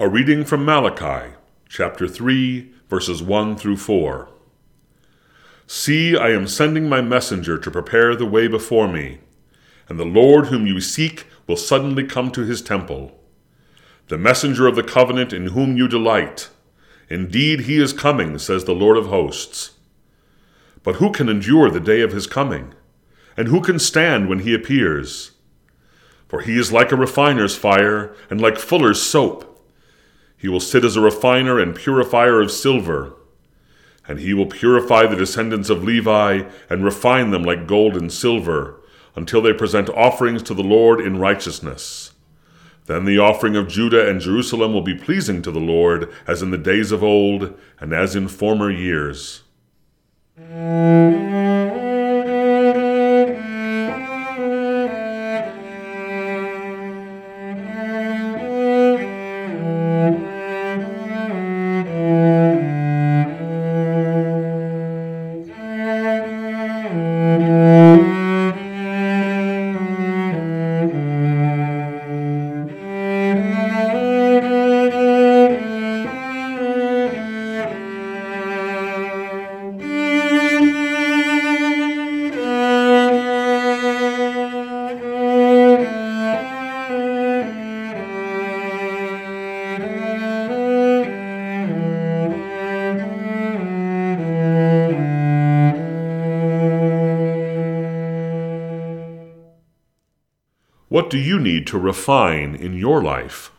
A reading from Malachi, chapter 3, verses 1 through 4. See, I am sending my messenger to prepare the way before me, and the Lord whom you seek will suddenly come to his temple. The messenger of the covenant in whom you delight. Indeed, he is coming, says the Lord of hosts. But who can endure the day of his coming? And who can stand when he appears? For he is like a refiner's fire, and like fuller's soap. He will sit as a refiner and purifier of silver. And he will purify the descendants of Levi and refine them like gold and silver, until they present offerings to the Lord in righteousness. Then the offering of Judah and Jerusalem will be pleasing to the Lord, as in the days of old, and as in former years. What do you need to refine in your life?